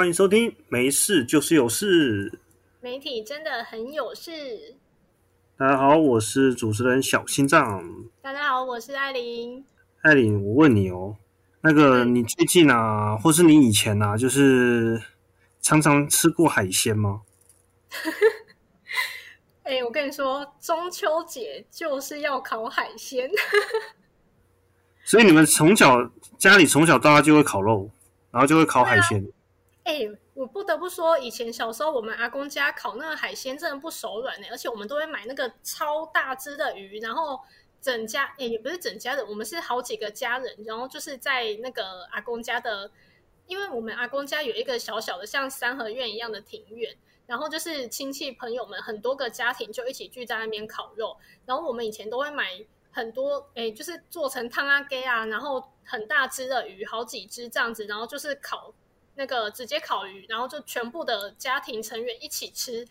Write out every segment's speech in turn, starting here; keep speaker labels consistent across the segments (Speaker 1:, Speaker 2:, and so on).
Speaker 1: 欢迎收听，没事就是有事。
Speaker 2: 媒体真的很有事。
Speaker 1: 大家好，我是主持人小心脏。
Speaker 2: 大家好，我是艾琳。
Speaker 1: 艾琳，我问你哦，那个你最近啊，或是你以前啊，就是常常吃过海鲜吗？
Speaker 2: 哎，我跟你说，中秋节就是要烤海鲜。
Speaker 1: 所以你们从小家里从小到大就会烤肉，然后就会烤海鲜。
Speaker 2: 哎，我不得不说，以前小时候我们阿公家烤那个海鲜真的不手软呢，而且我们都会买那个超大只的鱼，然后整家哎也不是整家的，我们是好几个家人，然后就是在那个阿公家的，因为我们阿公家有一个小小的像三合院一样的庭院，然后就是亲戚朋友们很多个家庭就一起聚在那边烤肉，然后我们以前都会买。很多诶，就是做成汤啊、给啊，然后很大只的鱼，好几只这样子，然后就是烤那个直接烤鱼，然后就全部的家庭成员一起吃，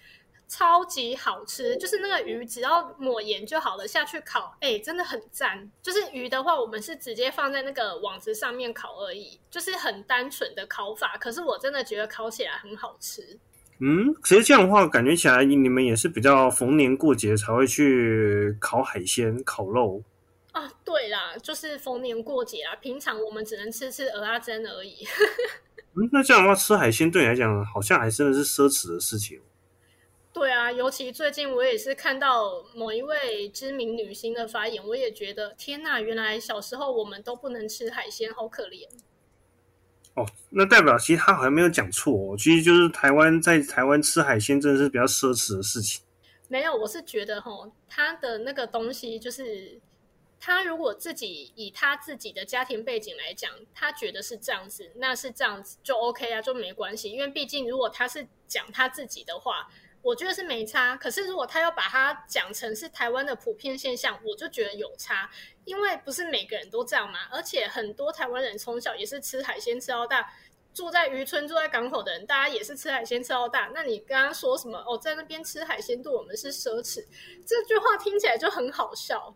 Speaker 2: 超级好吃。就是那个鱼只要抹盐就好了，下去烤，哎，真的很赞。就是鱼的话，我们是直接放在那个网子上面烤而已，就是很单纯的烤法。可是我真的觉得烤起来很好吃。
Speaker 1: 嗯，其实这样的话，感觉起来你们也是比较逢年过节才会去烤海鲜、烤肉
Speaker 2: 啊。对啦，就是逢年过节啊，平常我们只能吃吃鹅阿珍而已。
Speaker 1: 嗯，那这样的话，吃海鲜对你来讲，好像还真的是奢侈的事情。
Speaker 2: 对啊，尤其最近我也是看到某一位知名女星的发言，我也觉得天呐，原来小时候我们都不能吃海鲜，好可怜。
Speaker 1: 哦，那代表其实他好像没有讲错哦。其实就是台湾在台湾吃海鲜真的是比较奢侈的事情。
Speaker 2: 没有，我是觉得哈，他的那个东西就是他如果自己以他自己的家庭背景来讲，他觉得是这样子，那是这样子就 OK 啊，就没关系。因为毕竟如果他是讲他自己的话。我觉得是没差，可是如果他要把它讲成是台湾的普遍现象，我就觉得有差，因为不是每个人都这样嘛。而且很多台湾人从小也是吃海鲜吃到大，住在渔村、住在港口的人，大家也是吃海鲜吃到大。那你刚刚说什么？哦，在那边吃海鲜对我们是奢侈，这句话听起来就很好笑。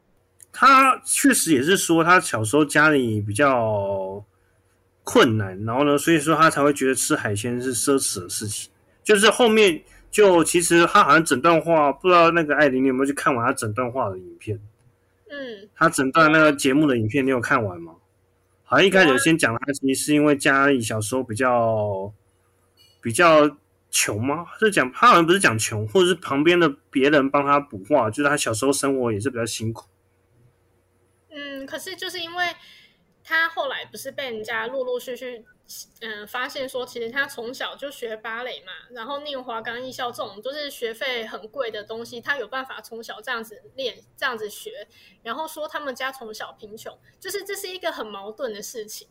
Speaker 1: 他确实也是说，他小时候家里比较困难，然后呢，所以说他才会觉得吃海鲜是奢侈的事情，就是后面。就其实他好像整段话，不知道那个艾琳你有没有去看完他整段话的影片？
Speaker 2: 嗯，
Speaker 1: 他整段那个节目的影片你有看完吗？好像一开始先讲他其实是因为家里小时候比较比较穷吗？是讲他好像不是讲穷，或者是旁边的别人帮他补话，就是他小时候生活也是比较辛苦。
Speaker 2: 嗯，可是就是因为他后来不是被人家陆陆续续。嗯，发现说其实他从小就学芭蕾嘛，然后念华冈艺校这种都是学费很贵的东西，他有办法从小这样子练，这样子学。然后说他们家从小贫穷，就是这是一个很矛盾的事情。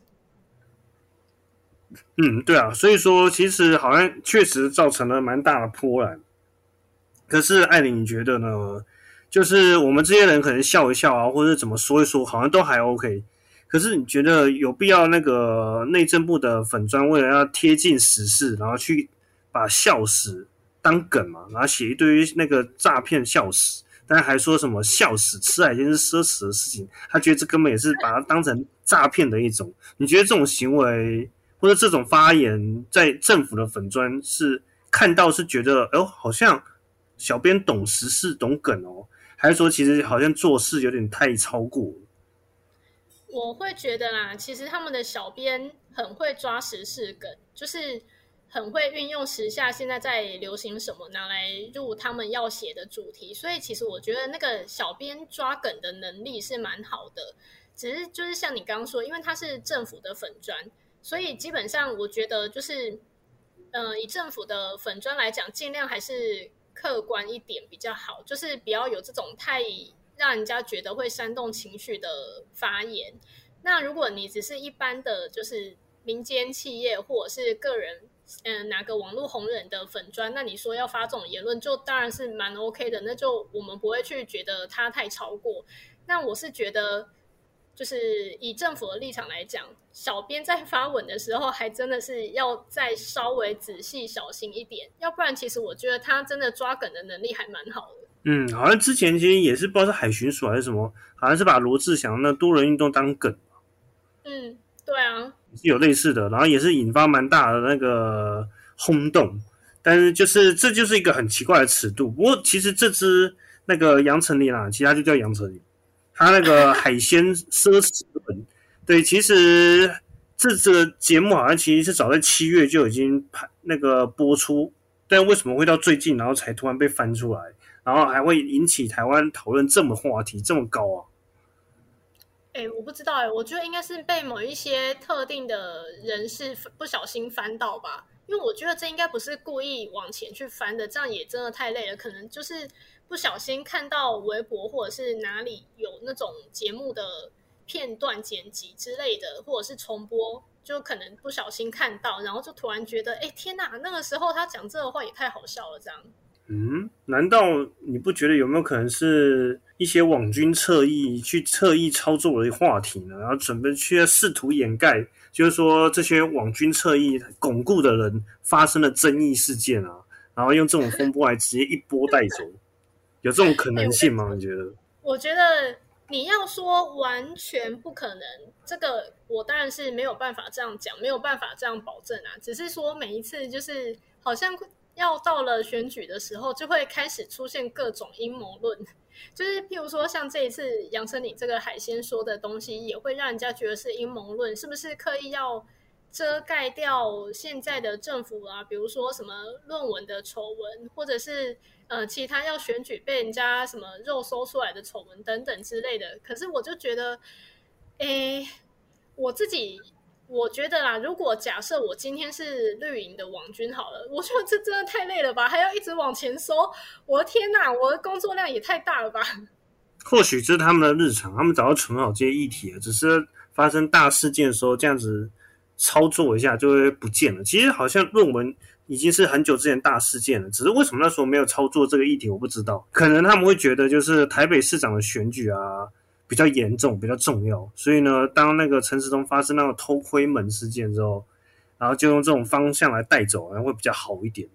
Speaker 1: 嗯，对啊，所以说其实好像确实造成了蛮大的波澜。可是艾琳，你觉得呢？就是我们这些人可能笑一笑啊，或者怎么说一说，好像都还 OK。可是你觉得有必要那个内政部的粉砖为了要贴近时事，然后去把笑死当梗嘛？然后写一堆那个诈骗笑死，但是还说什么笑死吃海鲜是奢侈的事情，他觉得这根本也是把它当成诈骗的一种。你觉得这种行为或者这种发言，在政府的粉砖是看到是觉得，哦，好像小编懂时事懂梗哦，还是说其实好像做事有点太超过？
Speaker 2: 我会觉得啦，其实他们的小编很会抓时事梗，就是很会运用时下现在在流行什么，拿来入他们要写的主题。所以其实我觉得那个小编抓梗的能力是蛮好的。只是就是像你刚刚说，因为他是政府的粉砖，所以基本上我觉得就是，呃，以政府的粉砖来讲，尽量还是客观一点比较好，就是不要有这种太。让人家觉得会煽动情绪的发言。那如果你只是一般的就是民间企业或者是个人，嗯，哪个网络红人的粉砖，那你说要发这种言论，就当然是蛮 OK 的。那就我们不会去觉得它太超过。那我是觉得，就是以政府的立场来讲，小编在发文的时候，还真的是要再稍微仔细小心一点，要不然其实我觉得他真的抓梗的能力还蛮好的。
Speaker 1: 嗯，好像之前其实也是不知道是海巡署还是什么，好像是把罗志祥那多人运动当梗。
Speaker 2: 嗯，对啊，
Speaker 1: 是有类似的，然后也是引发蛮大的那个轰动。但是就是这就是一个很奇怪的尺度。不过其实这只那个杨丞琳啊，其他就叫杨丞琳，他那个海鲜奢侈本，对，其实这这个节目好像其实是早在七月就已经拍那个播出，但为什么会到最近然后才突然被翻出来，然后还会引起台湾讨论这么话题这么高啊？
Speaker 2: 哎，我不知道哎，我觉得应该是被某一些特定的人士不小心翻到吧。因为我觉得这应该不是故意往前去翻的，这样也真的太累了。可能就是不小心看到微博或者是哪里有那种节目的片段剪辑之类的，或者是重播，就可能不小心看到，然后就突然觉得，哎，天哪，那个时候他讲这个话也太好笑了，这样。
Speaker 1: 嗯，难道你不觉得有没有可能是一些网军侧翼去侧翼操作的话题呢？然后准备去试图掩盖？就是说，这些网军侧翼巩固的人发生了争议事件啊，然后用这种风波来直接一波带走，有这种可能性吗？你觉得？
Speaker 2: 我觉得你要说完全不可能，这个我当然是没有办法这样讲，没有办法这样保证啊。只是说每一次就是好像要到了选举的时候，就会开始出现各种阴谋论。就是譬如说，像这一次杨丞琳这个海鲜说的东西，也会让人家觉得是阴谋论，是不是刻意要遮盖掉现在的政府啊？比如说什么论文的丑闻，或者是呃其他要选举被人家什么肉搜出来的丑闻等等之类的。可是我就觉得，诶，我自己。我觉得啦，如果假设我今天是绿营的网军好了，我觉得这真的太累了吧，还要一直往前搜，我的天哪，我的工作量也太大了吧。
Speaker 1: 或许这是他们的日常，他们早就存好这些议题了，只是发生大事件的时候这样子操作一下就会不见了。其实好像论文已经是很久之前大事件了，只是为什么那时候没有操作这个议题，我不知道。可能他们会觉得就是台北市长的选举啊。比较严重，比较重要，所以呢，当那个陈时中发生那个偷窥门事件之后，然后就用这种方向来带走，然后会比较好一点。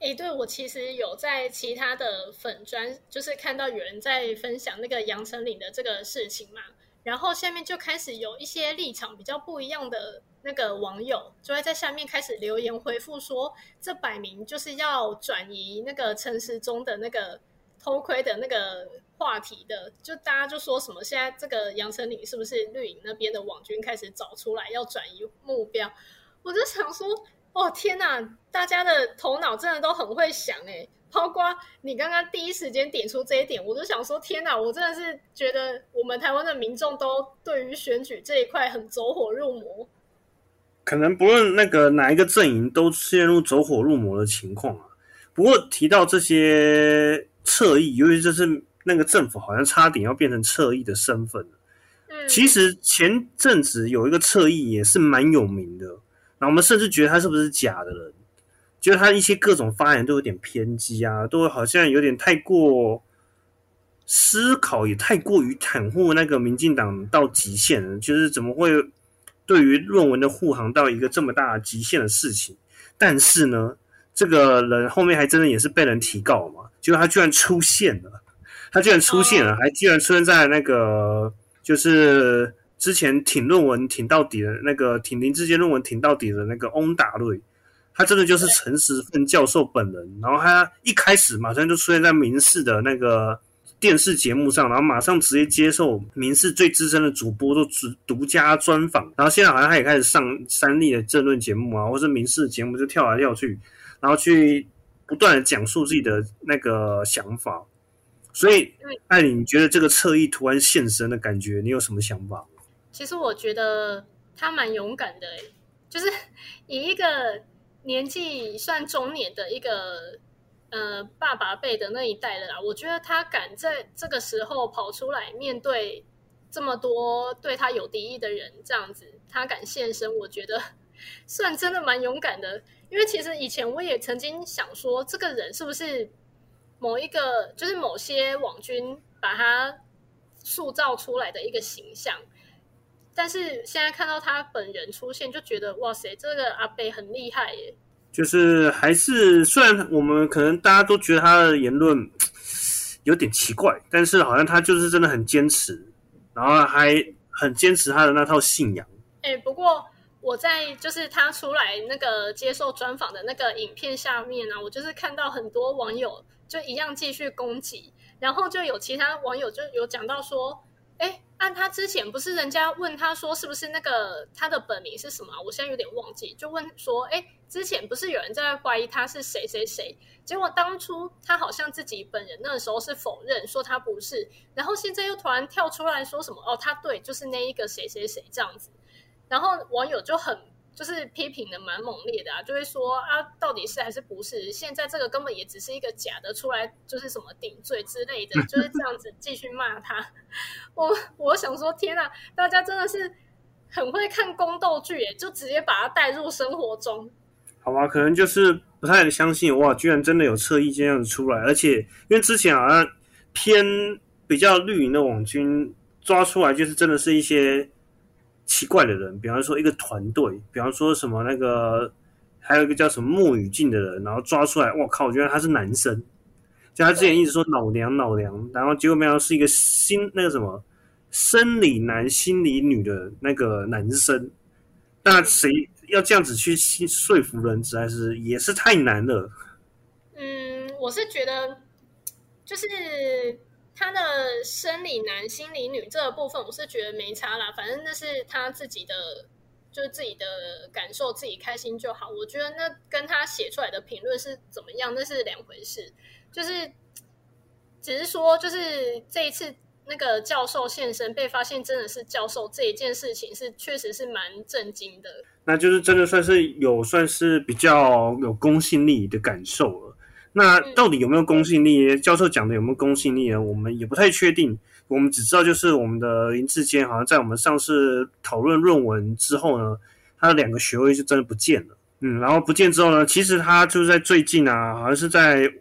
Speaker 2: 哎，对我其实有在其他的粉专，就是看到有人在分享那个杨丞琳的这个事情嘛，然后下面就开始有一些立场比较不一样的那个网友，就会在下面开始留言回复说，这摆明就是要转移那个陈时中的那个偷窥的那个。话题的，就大家就说什么，现在这个杨丞琳是不是绿营那边的网军开始找出来要转移目标？我就想说，哦天哪，大家的头脑真的都很会想哎，包括你刚刚第一时间点出这一点，我就想说，天哪，我真的是觉得我们台湾的民众都对于选举这一块很走火入魔。
Speaker 1: 可能不论那个哪一个阵营都陷入走火入魔的情况啊。不过提到这些侧翼，由于这是。那个政府好像差点要变成侧翼的身份了。其实前阵子有一个侧翼也是蛮有名的，那我们甚至觉得他是不是假的人？觉得他一些各种发言都有点偏激啊，都好像有点太过思考，也太过于袒护那个民进党到极限了。就是怎么会对于论文的护航到一个这么大极限的事情？但是呢，这个人后面还真的也是被人提告嘛，结果他居然出现了。他居然出现了，还居然出现在那个就是之前挺论文挺到底的那个挺林志坚论文挺到底的那个翁达瑞，他真的就是陈时奋教授本人。然后他一开始马上就出现在民视的那个电视节目上，然后马上直接接受民视最资深的主播都独独家专访。然后现在好像他也开始上三立的政论节目啊，或是民视的节目就跳来跳去，然后去不断的讲述自己的那个想法。所以，艾琳，你觉得这个侧翼突然现身的感觉，你有什么想法？
Speaker 2: 其实我觉得他蛮勇敢的，就是以一个年纪算中年的一个呃爸爸辈的那一代的啦，我觉得他敢在这个时候跑出来面对这么多对他有敌意的人，这样子他敢现身，我觉得 算真的蛮勇敢的。因为其实以前我也曾经想说，这个人是不是？某一个就是某些网军把他塑造出来的一个形象，但是现在看到他本人出现，就觉得哇塞，这个阿贝很厉害耶！
Speaker 1: 就是还是虽然我们可能大家都觉得他的言论有点奇怪，但是好像他就是真的很坚持，然后还很坚持他的那套信仰，
Speaker 2: 哎，不过我在就是他出来那个接受专访的那个影片下面呢，我就是看到很多网友就一样继续攻击，然后就有其他网友就有讲到说，哎。按他之前不是人家问他说是不是那个他的本名是什么？我现在有点忘记，就问说，哎，之前不是有人在怀疑他是谁谁谁？结果当初他好像自己本人那时候是否认说他不是，然后现在又突然跳出来说什么？哦，他对，就是那一个谁谁谁这样子，然后网友就很。就是批评的蛮猛烈的啊，就会说啊，到底是还是不是？现在这个根本也只是一个假的，出来就是什么顶罪之类的，就是这样子继续骂他。我我想说，天啊，大家真的是很会看宫斗剧，就直接把它带入生活中。
Speaker 1: 好吧，可能就是不太相信哇，居然真的有侧翼这样子出来，而且因为之前好像偏比较绿营的网军抓出来，就是真的是一些。奇怪的人，比方说一个团队，比方说什么那个，还有一个叫什么莫雨静的人，然后抓出来，我靠，我觉得他是男生，就他之前一直说老娘老娘，然后结果没想到是一个心那个什么生理男心理女的那个男生，那谁要这样子去说服人，实在是也是太难了。
Speaker 2: 嗯，我是觉得就是。他的生理男、心理女这个部分，我是觉得没差啦，反正那是他自己的，就是自己的感受，自己开心就好。我觉得那跟他写出来的评论是怎么样，那是两回事。就是只是说，就是这一次那个教授现身被发现真的是教授这一件事情，是确实是蛮震惊的。
Speaker 1: 那就是真的算是有算是比较有公信力的感受了。那到底有没有公信力？教授讲的有没有公信力呢？我们也不太确定。我们只知道，就是我们的林志坚好像在我们上次讨论论文之后呢，他的两个学位就真的不见了。嗯，然后不见之后呢，其实他就是在最近啊，好像是在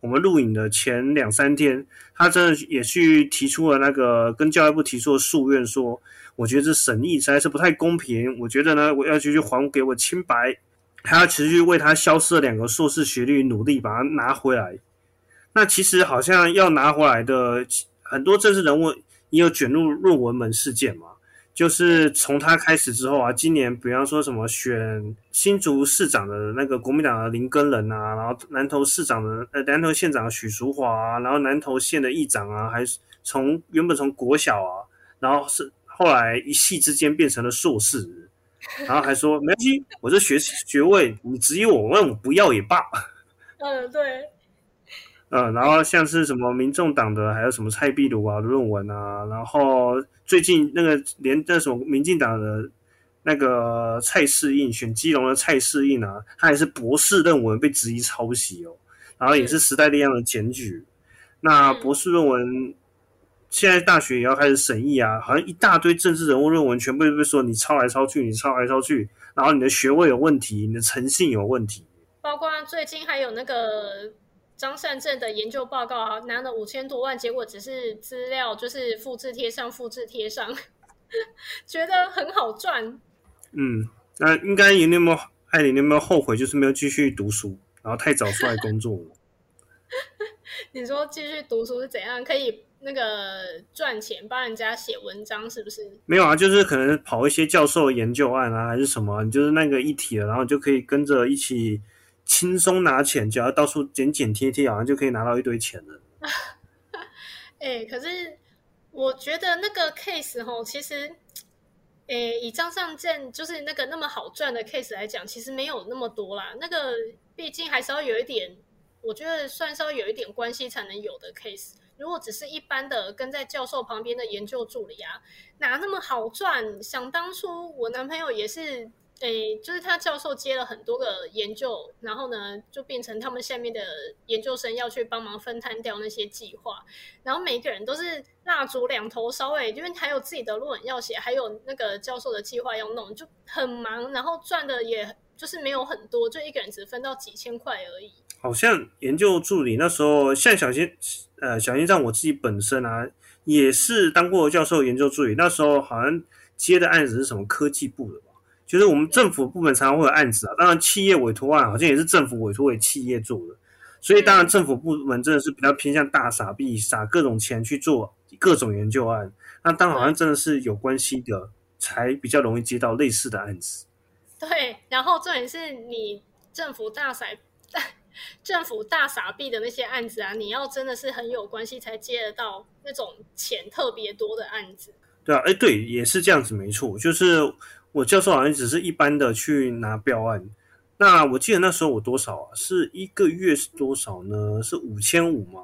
Speaker 1: 我们录影的前两三天，他真的也去提出了那个跟教育部提出的诉愿，说我觉得这审议实在是不太公平。我觉得呢，我要去去还给我清白。还要持续为他消失的两个硕士学历努力把它拿回来。那其实好像要拿回来的很多政治人物也有卷入论文门事件嘛。就是从他开始之后啊，今年比方说什么选新竹市长的那个国民党的林根仁啊，然后南投市长的呃南投县长许淑华，然后南投县的议长啊，还是从原本从国小啊，然后是后来一系之间变成了硕士。然后还说没关系，我这学学位你质疑我，问我不要也罢。
Speaker 2: 嗯，对。
Speaker 1: 嗯，然后像是什么民众党的，还有什么蔡壁如啊论文啊，然后最近那个连那什么民进党的那个蔡适应选基隆的蔡适应啊，他也是博士论文被质疑抄袭哦，然后也是时代力量的检举。那博士论文。现在大学也要开始审议啊，好像一大堆政治人物论文全部都被说你抄来抄去，你抄来抄去，然后你的学位有问题，你的诚信有问题。
Speaker 2: 包括最近还有那个张善政的研究报告啊，拿了五千多万，结果只是资料就是复制贴上，复制贴上，觉得很好赚。
Speaker 1: 嗯，那应该有没有艾琳？你有没有后悔，就是没有继续读书，然后太早出来工作了？
Speaker 2: 你说继续读书是怎样可以？那个赚钱帮人家写文章是不是？
Speaker 1: 没有啊，就是可能跑一些教授研究案啊，还是什么，你就是那个一体了，然后就可以跟着一起轻松拿钱，只要到处剪剪贴贴，好像就可以拿到一堆钱了。
Speaker 2: 哎，可是我觉得那个 case 吼，其实，哎，以张上健就是那个那么好赚的 case 来讲，其实没有那么多啦。那个毕竟还是要有一点，我觉得算是要有一点关系才能有的 case。如果只是一般的跟在教授旁边的研究助理啊，哪那么好赚？想当初我男朋友也是，诶，就是他教授接了很多个研究，然后呢，就变成他们下面的研究生要去帮忙分摊掉那些计划，然后每个人都是蜡烛两头烧，诶，因为还有自己的论文要写，还有那个教授的计划要弄，就很忙，然后赚的也就是没有很多，就一个人只分到几千块而已。
Speaker 1: 好像研究助理那时候，像小新，呃，小新让我自己本身啊，也是当过教授研究助理。那时候好像接的案子是什么科技部的吧？就是我们政府部门常常会有案子啊。当然，企业委托案好像也是政府委托给企业做的。所以，当然政府部门真的是比较偏向大傻逼，撒各种钱去做各种研究案。那当然好像真的是有关系的，才比较容易接到类似的案子。
Speaker 2: 对，然后重点是你政府大傻 政府大傻逼的那些案子啊，你要真的是很有关系才接得到那种钱特别多的案子。
Speaker 1: 对啊，哎，对，也是这样子，没错。就是我教授好像只是一般的去拿标案。那我记得那时候我多少啊？是一个月是多少呢？是五千五吗？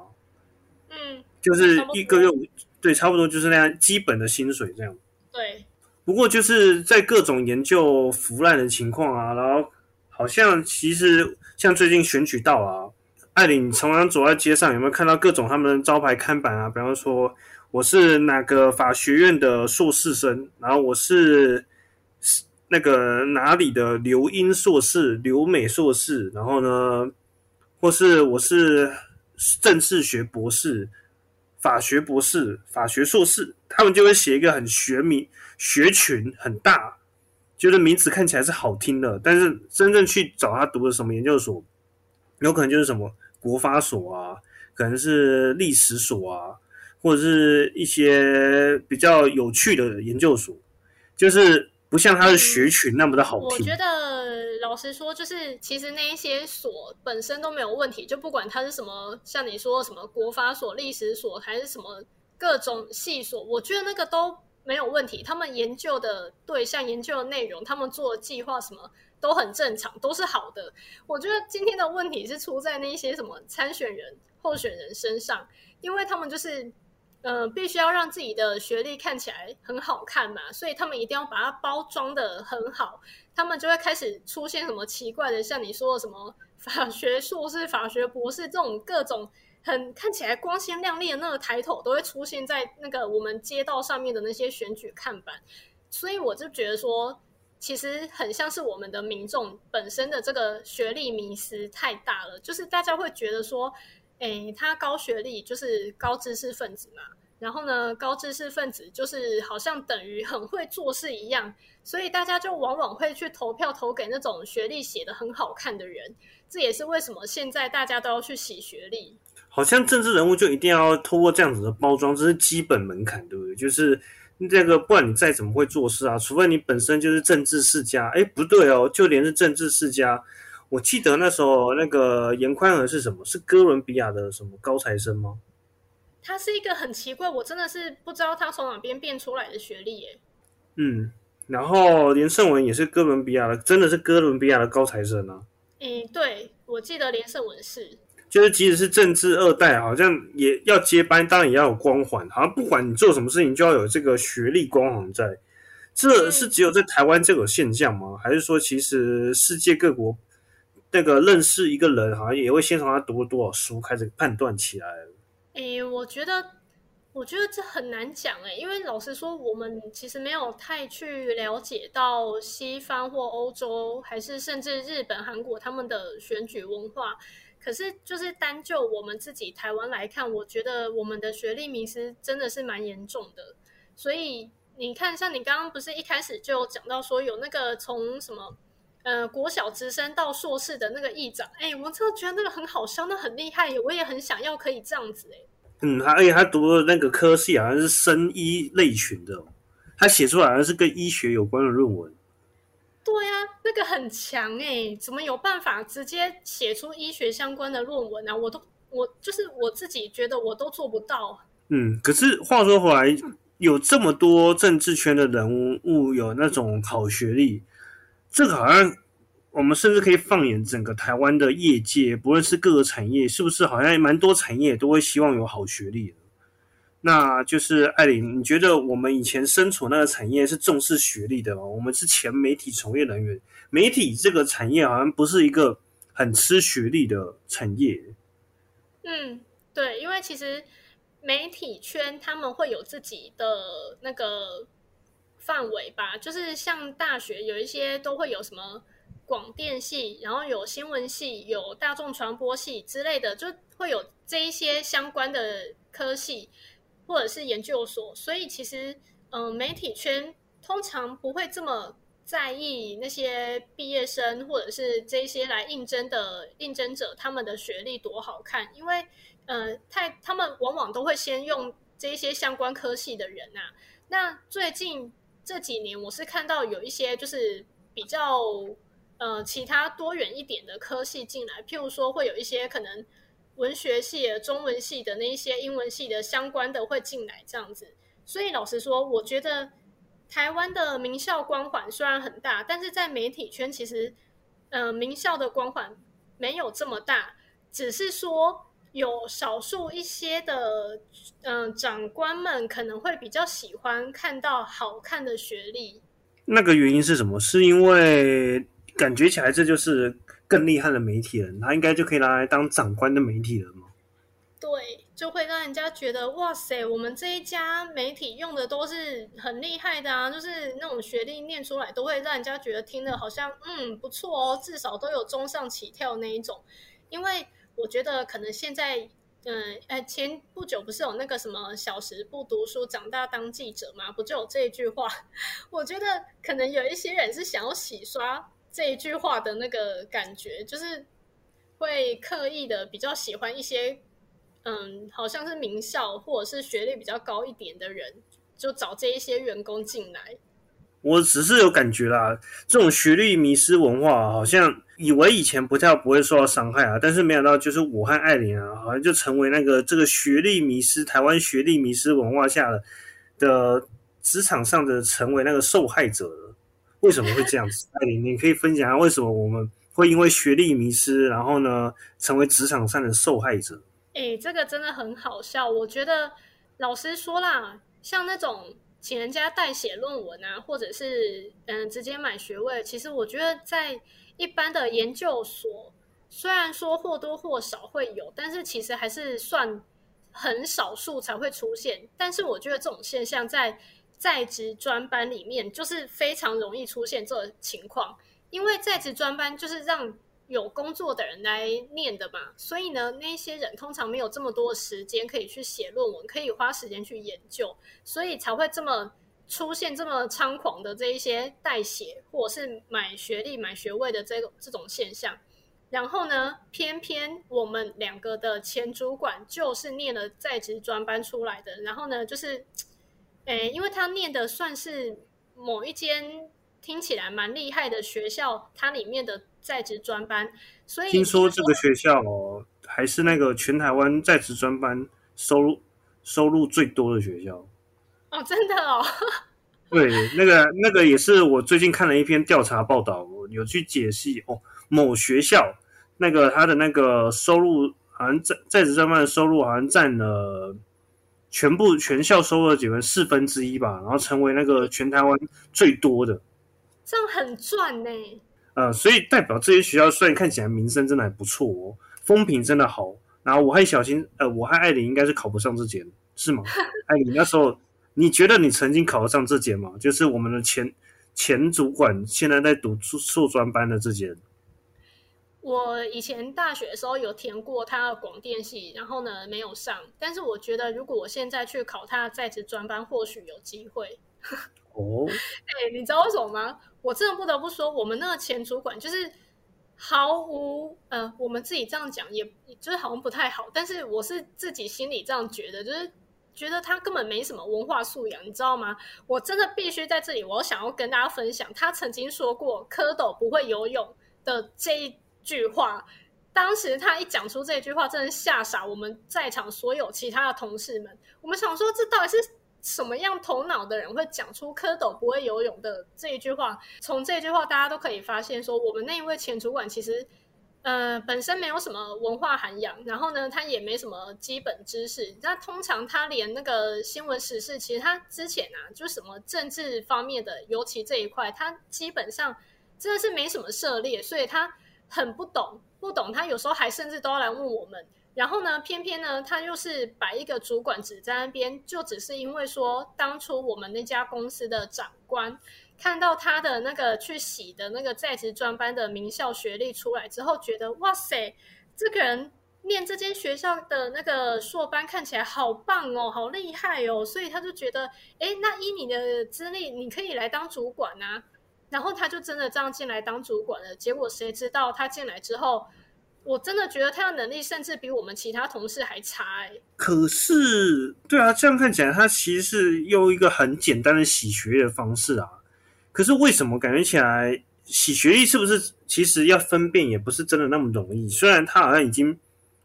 Speaker 2: 嗯，
Speaker 1: 就是一个月五，对，差不多就是那样基本的薪水这样。
Speaker 2: 对。
Speaker 1: 不过就是在各种研究腐烂的情况啊，然后好像其实像最近选举到啊，艾琳，常常走在街上，有没有看到各种他们招牌看板啊？比方说我是哪个法学院的硕士生，然后我是那个哪里的留英硕士、留美硕士，然后呢，或是我是政治学博士、法学博士、法学硕士，他们就会写一个很学名。学群很大，觉得名字看起来是好听的，但是真正去找他读的什么研究所，有可能就是什么国法所啊，可能是历史所啊，或者是一些比较有趣的研究所，就是不像他的学群那么的好听。
Speaker 2: 我觉得老实说，就是其实那一些所本身都没有问题，就不管他是什么，像你说什么国法所、历史所，还是什么各种系所，我觉得那个都。没有问题，他们研究的对象、研究的内容，他们做的计划什么都很正常，都是好的。我觉得今天的问题是出在那些什么参选人、候选人身上，因为他们就是，呃，必须要让自己的学历看起来很好看嘛，所以他们一定要把它包装的很好，他们就会开始出现什么奇怪的，像你说的什么法学硕士、法学博士这种各种。很看起来光鲜亮丽的那个抬头都会出现在那个我们街道上面的那些选举看板，所以我就觉得说，其实很像是我们的民众本身的这个学历迷失太大了，就是大家会觉得说，哎，他高学历就是高知识分子嘛，然后呢，高知识分子就是好像等于很会做事一样，所以大家就往往会去投票投给那种学历写的很好看的人，这也是为什么现在大家都要去洗学历。
Speaker 1: 好像政治人物就一定要透过这样子的包装，这是基本门槛，对不对？就是这个，不管你再怎么会做事啊，除非你本身就是政治世家。哎，不对哦，就连是政治世家，我记得那时候那个严宽和是什么？是哥伦比亚的什么高材生吗？
Speaker 2: 他是一个很奇怪，我真的是不知道他从哪边变出来的学历耶。
Speaker 1: 嗯，然后连胜文也是哥伦比亚的，真的是哥伦比亚的高材生啊。
Speaker 2: 嗯，对，我记得连胜文是。
Speaker 1: 就是即使是政治二代，好像也要接班，当然也要有光环。好像不管你做什么事情，就要有这个学历光环在。这是只有在台湾这个现象吗？还是说，其实世界各国那个认识一个人，好像也会先从他读了多少书开始判断起来？
Speaker 2: 诶，我觉得，我觉得这很难讲诶，因为老实说，我们其实没有太去了解到西方或欧洲，还是甚至日本、韩国他们的选举文化。可是，就是单就我们自己台湾来看，我觉得我们的学历迷失真的是蛮严重的。所以你看，像你刚刚不是一开始就讲到说有那个从什么呃国小直升到硕士的那个议长，哎，我真的觉得那个很好笑，那很厉害，我也很想要可以这样子哎。
Speaker 1: 嗯，他而且他读的那个科系好像是生医类群的，他写出来好像是跟医学有关的论文。
Speaker 2: 对呀，那个很强哎，怎么有办法直接写出医学相关的论文啊？我都我就是我自己觉得我都做不到。
Speaker 1: 嗯，可是话说回来，有这么多政治圈的人物有那种好学历，这个好像我们甚至可以放眼整个台湾的业界，不论是各个产业，是不是好像蛮多产业都会希望有好学历？那就是艾琳，你觉得我们以前身处那个产业是重视学历的吗？我们是前媒体从业人员，媒体这个产业好像不是一个很吃学历的产业。
Speaker 2: 嗯，对，因为其实媒体圈他们会有自己的那个范围吧，就是像大学有一些都会有什么广电系，然后有新闻系，有大众传播系之类的，就会有这一些相关的科系。或者是研究所，所以其实，嗯，媒体圈通常不会这么在意那些毕业生或者是这些来应征的应征者他们的学历多好看，因为，呃，太他们往往都会先用这些相关科系的人啊。那最近这几年我是看到有一些就是比较呃其他多元一点的科系进来，譬如说会有一些可能文学系、中文系的那一些英文系的相关的会进来这样子。所以老实说，我觉得台湾的名校光环虽然很大，但是在媒体圈其实呃名校的光环没有这么大，只是说。有少数一些的，嗯，长官们可能会比较喜欢看到好看的学历。
Speaker 1: 那个原因是什么？是因为感觉起来这就是更厉害的媒体人，他应该就可以拿来当长官的媒体人吗？
Speaker 2: 对，就会让人家觉得哇塞，我们这一家媒体用的都是很厉害的啊，就是那种学历念出来都会让人家觉得听的好像嗯不错哦，至少都有中上起跳那一种，因为。我觉得可能现在，嗯，哎，前不久不是有那个什么“小时不读书，长大当记者”吗？不就有这一句话？我觉得可能有一些人是想要洗刷这一句话的那个感觉，就是会刻意的比较喜欢一些，嗯，好像是名校或者是学历比较高一点的人，就找这一些员工进来。
Speaker 1: 我只是有感觉啦，这种学历迷失文化，好像。以为以前不太不会受到伤害啊，但是没想到就是我和艾琳啊，好像就成为那个这个学历迷失、台湾学历迷失文化下的的职场上的成为那个受害者了。为什么会这样子？艾琳，你可以分享下为什么我们会因为学历迷失，然后呢成为职场上的受害者？
Speaker 2: 哎，这个真的很好笑。我觉得老师说啦，像那种请人家代写论文啊，或者是嗯直接买学位，其实我觉得在。一般的研究所虽然说或多或少会有，但是其实还是算很少数才会出现。但是我觉得这种现象在在职专班里面就是非常容易出现这情况，因为在职专班就是让有工作的人来念的嘛，所以呢，那些人通常没有这么多时间可以去写论文，可以花时间去研究，所以才会这么。出现这么猖狂的这一些代写或者是买学历、买学位的这个这种现象，然后呢，偏偏我们两个的前主管就是念了在职专班出来的，然后呢，就是，诶，因为他念的算是某一间听起来蛮厉害的学校，它里面的在职专班，所以
Speaker 1: 听说这个学校哦，还是那个全台湾在职专班收入收入最多的学校。
Speaker 2: 哦，真的哦。
Speaker 1: 对，那个那个也是我最近看了一篇调查报道，有去解析哦。某学校那个他的那个收入，好像在在职专班的收入好像占了全部全校收入的几分四分之一吧，然后成为那个全台湾最多的。
Speaker 2: 这样很赚呢。
Speaker 1: 呃，所以代表这些学校虽然看起来名声真的还不错哦，风评真的好。然后我和小新，呃，我和艾琳应该是考不上这间，是吗？艾琳那时候。你觉得你曾经考得上这间吗？就是我们的前前主管现在在读硕专班的这间。
Speaker 2: 我以前大学的时候有填过他的广电系，然后呢没有上。但是我觉得如果我现在去考他的在职专班，或许有机会。
Speaker 1: 哦，
Speaker 2: 哎，你知道为什么吗？我真的不得不说，我们那个前主管就是毫无呃，我们自己这样讲，也就是好像不太好。但是我是自己心里这样觉得，就是。觉得他根本没什么文化素养，你知道吗？我真的必须在这里，我想要跟大家分享，他曾经说过“蝌蚪不会游泳”的这一句话。当时他一讲出这句话，真的吓傻我们在场所有其他的同事们。我们想说，这到底是什么样头脑的人会讲出“蝌蚪不会游泳”的这一句话？从这句话，大家都可以发现，说我们那一位前主管其实。呃，本身没有什么文化涵养，然后呢，他也没什么基本知识。那通常他连那个新闻时事，其实他之前啊，就什么政治方面的，尤其这一块，他基本上真的是没什么涉猎，所以他很不懂，不懂。他有时候还甚至都要来问我们。然后呢，偏偏呢，他又是摆一个主管职在那边，就只是因为说，当初我们那家公司的长官。看到他的那个去洗的那个在职专班的名校学历出来之后，觉得哇塞，这个人念这间学校的那个硕班看起来好棒哦，好厉害哦，所以他就觉得，哎，那依你的资历，你可以来当主管啊。然后他就真的这样进来当主管了。结果谁知道他进来之后，我真的觉得他的能力甚至比我们其他同事还差。
Speaker 1: 可是，对啊，这样看起来他其实是用一个很简单的洗学历的方式啊。可是为什么感觉起来洗学历是不是其实要分辨也不是真的那么容易？虽然他好像已经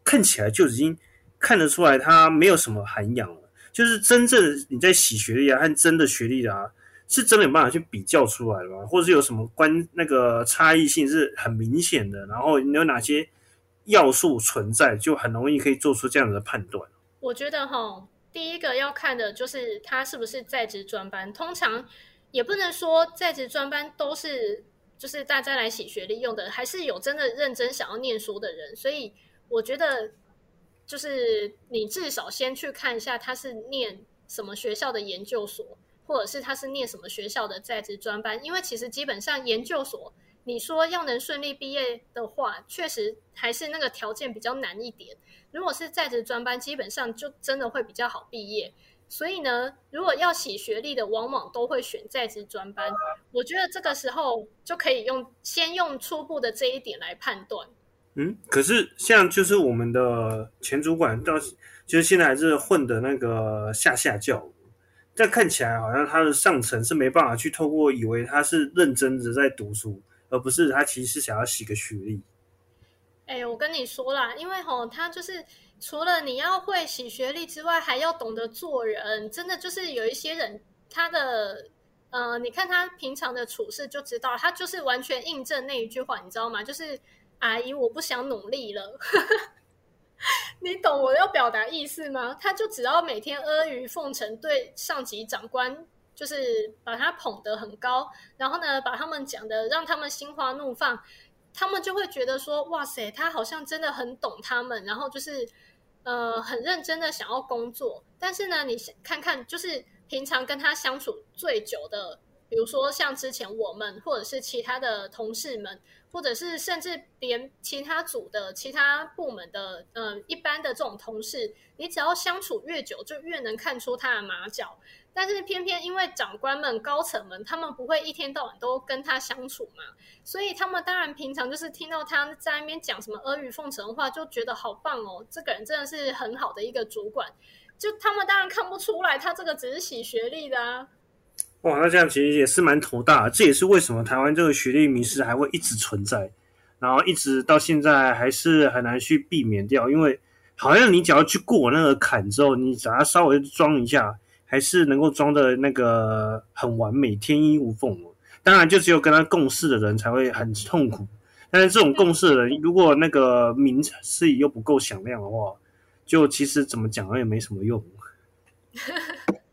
Speaker 1: 看起来就已经看得出来他没有什么涵养了，就是真正你在洗学历啊和真的学历啊。是真的有办法去比较出来吗？或者是有什么关那个差异性是很明显的？然后你有哪些要素存在，就很容易可以做出这样的判断？
Speaker 2: 我觉得哈，第一个要看的就是他是不是在职专班。通常也不能说在职专班都是就是大家来洗学历用的，还是有真的认真想要念书的人。所以我觉得，就是你至少先去看一下他是念什么学校的研究所。或者是他是念什么学校的在职专班？因为其实基本上研究所，你说要能顺利毕业的话，确实还是那个条件比较难一点。如果是在职专班，基本上就真的会比较好毕业。所以呢，如果要洗学历的，往往都会选在职专班。我觉得这个时候就可以用先用初步的这一点来判断。
Speaker 1: 嗯，可是像就是我们的前主管到，就是现在还是混的那个下下教。但看起来好像他的上层是没办法去透过以为他是认真的在读书，而不是他其实是想要洗个学历。
Speaker 2: 哎，我跟你说啦，因为吼他就是除了你要会洗学历之外，还要懂得做人。真的就是有一些人，他的呃，你看他平常的处事就知道，他就是完全印证那一句话，你知道吗？就是阿姨，我不想努力了。你懂我要表达意思吗？他就只要每天阿谀奉承，对上级长官就是把他捧得很高，然后呢，把他们讲的让他们心花怒放，他们就会觉得说，哇塞，他好像真的很懂他们，然后就是呃很认真的想要工作。但是呢，你看看，就是平常跟他相处最久的，比如说像之前我们或者是其他的同事们。或者是甚至连其他组的其他部门的，嗯，一般的这种同事，你只要相处越久，就越能看出他的马脚。但是偏偏因为长官们、高层们，他们不会一天到晚都跟他相处嘛，所以他们当然平常就是听到他在那边讲什么阿谀奉承的话，就觉得好棒哦，这个人真的是很好的一个主管。就他们当然看不出来，他这个只是洗学历的啊。
Speaker 1: 哇，那这样其实也是蛮头大，这也是为什么台湾这个学历迷失还会一直存在，然后一直到现在还是很难去避免掉，因为好像你只要去过那个坎之后，你只要稍微装一下，还是能够装的那个很完美、天衣无缝。当然，就只有跟他共事的人才会很痛苦，但是这种共事的人，如果那个名次又不够响亮的话，就其实怎么讲也没什么用。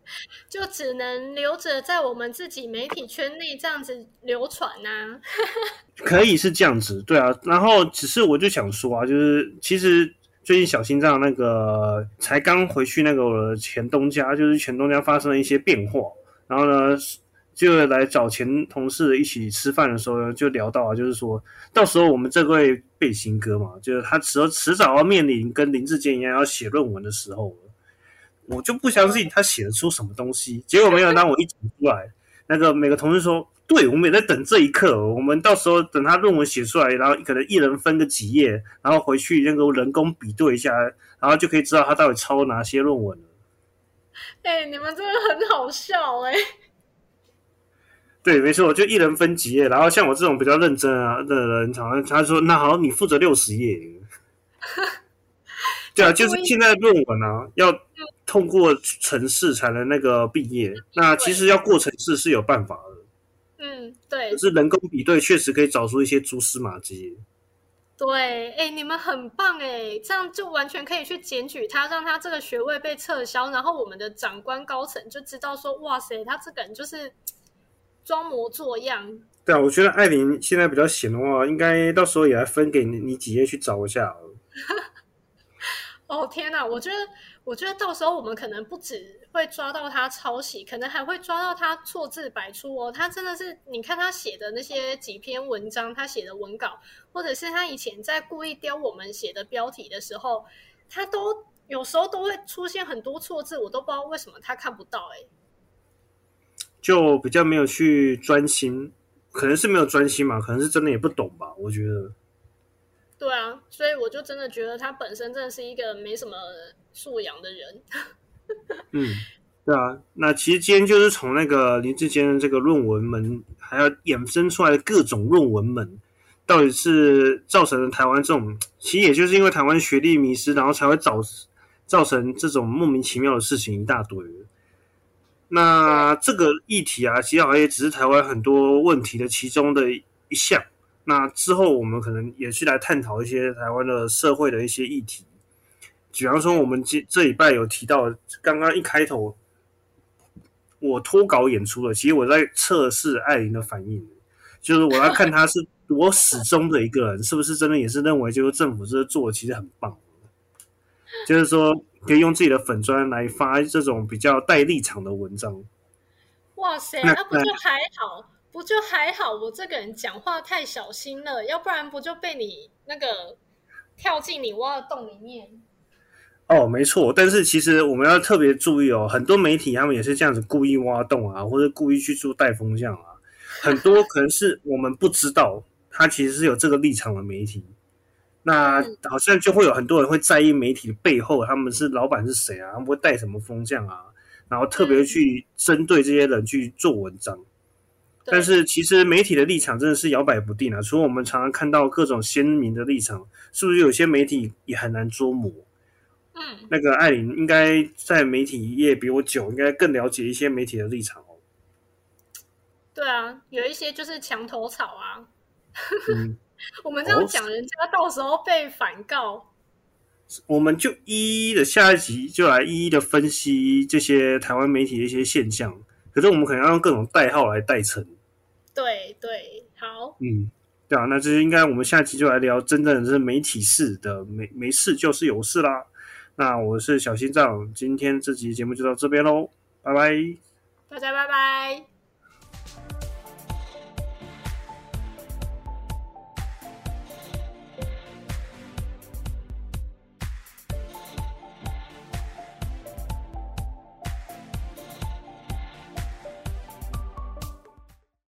Speaker 2: 就只能留着在我们自己媒体圈内这样子流传呐。
Speaker 1: 可以是这样子，对啊。然后只是我就想说啊，就是其实最近小心脏那个才刚回去那个前东家，就是前东家发生了一些变化。然后呢，就来找前同事一起吃饭的时候，就聊到啊，就是说到时候我们这位背心哥嘛，就是他迟迟早要面临跟林志坚一样要写论文的时候。我就不相信他写得出什么东西，结果没有。当我一讲出来，那个每个同事说：“对，我们也在等这一刻。我们到时候等他论文写出来，然后可能一人分个几页，然后回去那个人工比对一下，然后就可以知道他到底抄哪些论文了。”
Speaker 2: 哎，你们真的很好笑哎！
Speaker 1: 对，没错，就一人分几页，然后像我这种比较认真啊的人，好像他说：“那好，你负责六十页。”对啊，就是现在论文啊，要通过城市才能那个毕业。那其实要过城市是有办法的。
Speaker 2: 嗯，对。
Speaker 1: 是人工比对，确实可以找出一些蛛丝马迹。
Speaker 2: 对，哎，你们很棒哎，这样就完全可以去检举他，让他这个学位被撤销，然后我们的长官高层就知道说，哇塞，他这个人就是装模作样。
Speaker 1: 对啊，我觉得艾琳现在比较闲的话，应该到时候也来分给你你几页去找一下。
Speaker 2: 哦天哪！我觉得，我觉得到时候我们可能不止会抓到他抄袭，可能还会抓到他错字百出哦。他真的是，你看他写的那些几篇文章，他写的文稿，或者是他以前在故意雕我们写的标题的时候，他都有时候都会出现很多错字，我都不知道为什么他看不到。哎，
Speaker 1: 就比较没有去专心，可能是没有专心嘛，可能是真的也不懂吧？我觉得。
Speaker 2: 对啊，所以我就真的觉得他本身真的是一个没什么素养的人。
Speaker 1: 嗯，对啊，那其实今天就是从那个林志坚的这个论文门，还要衍生出来的各种论文门，到底是造成了台湾这种，其实也就是因为台湾学历迷失，然后才会造造成这种莫名其妙的事情一大堆。那这个议题啊，其实好像也只是台湾很多问题的其中的一项。那之后我们可能也去来探讨一些台湾的社会的一些议题。比方说，我们这这礼拜有提到，刚刚一开头我脱稿演出了，其实我在测试艾琳的反应，就是我要看他是我始终的一个人，是不是真的也是认为就是政府这做的其实很棒，就是说。可以用自己的粉砖来发这种比较带立场的文章。
Speaker 2: 哇塞，那不就还好？不就还好？我这个人讲话太小心了，要不然不就被你那个跳进你挖的洞里面？
Speaker 1: 哦，没错。但是其实我们要特别注意哦，很多媒体他们也是这样子故意挖洞啊，或者故意去做带风向啊。很多可能是我们不知道，他其实是有这个立场的媒体。那好像就会有很多人会在意媒体的背后，他们是老板是谁啊？他们会带什么风向啊？然后特别去针对这些人去做文章。但是其实媒体的立场真的是摇摆不定啊。除了我们常常看到各种鲜明的立场，是不是有些媒体也很难捉摸？
Speaker 2: 嗯，
Speaker 1: 那个艾琳应该在媒体业比我久，应该更了解一些媒体的立场哦。
Speaker 2: 对啊，有一些就是墙头草啊。嗯。我们这样讲，人家到时候被反告。
Speaker 1: 我们就一一的下一集就来一一的分析这些台湾媒体的一些现象。可是我们可能要用各种代号来代称。
Speaker 2: 对对，好。
Speaker 1: 嗯，对啊，那这应该我们下期就来聊真正的是媒体事的，没没事就是有事啦。那我是小心脏，今天这集节目就到这边喽，拜拜。
Speaker 2: 大家拜拜。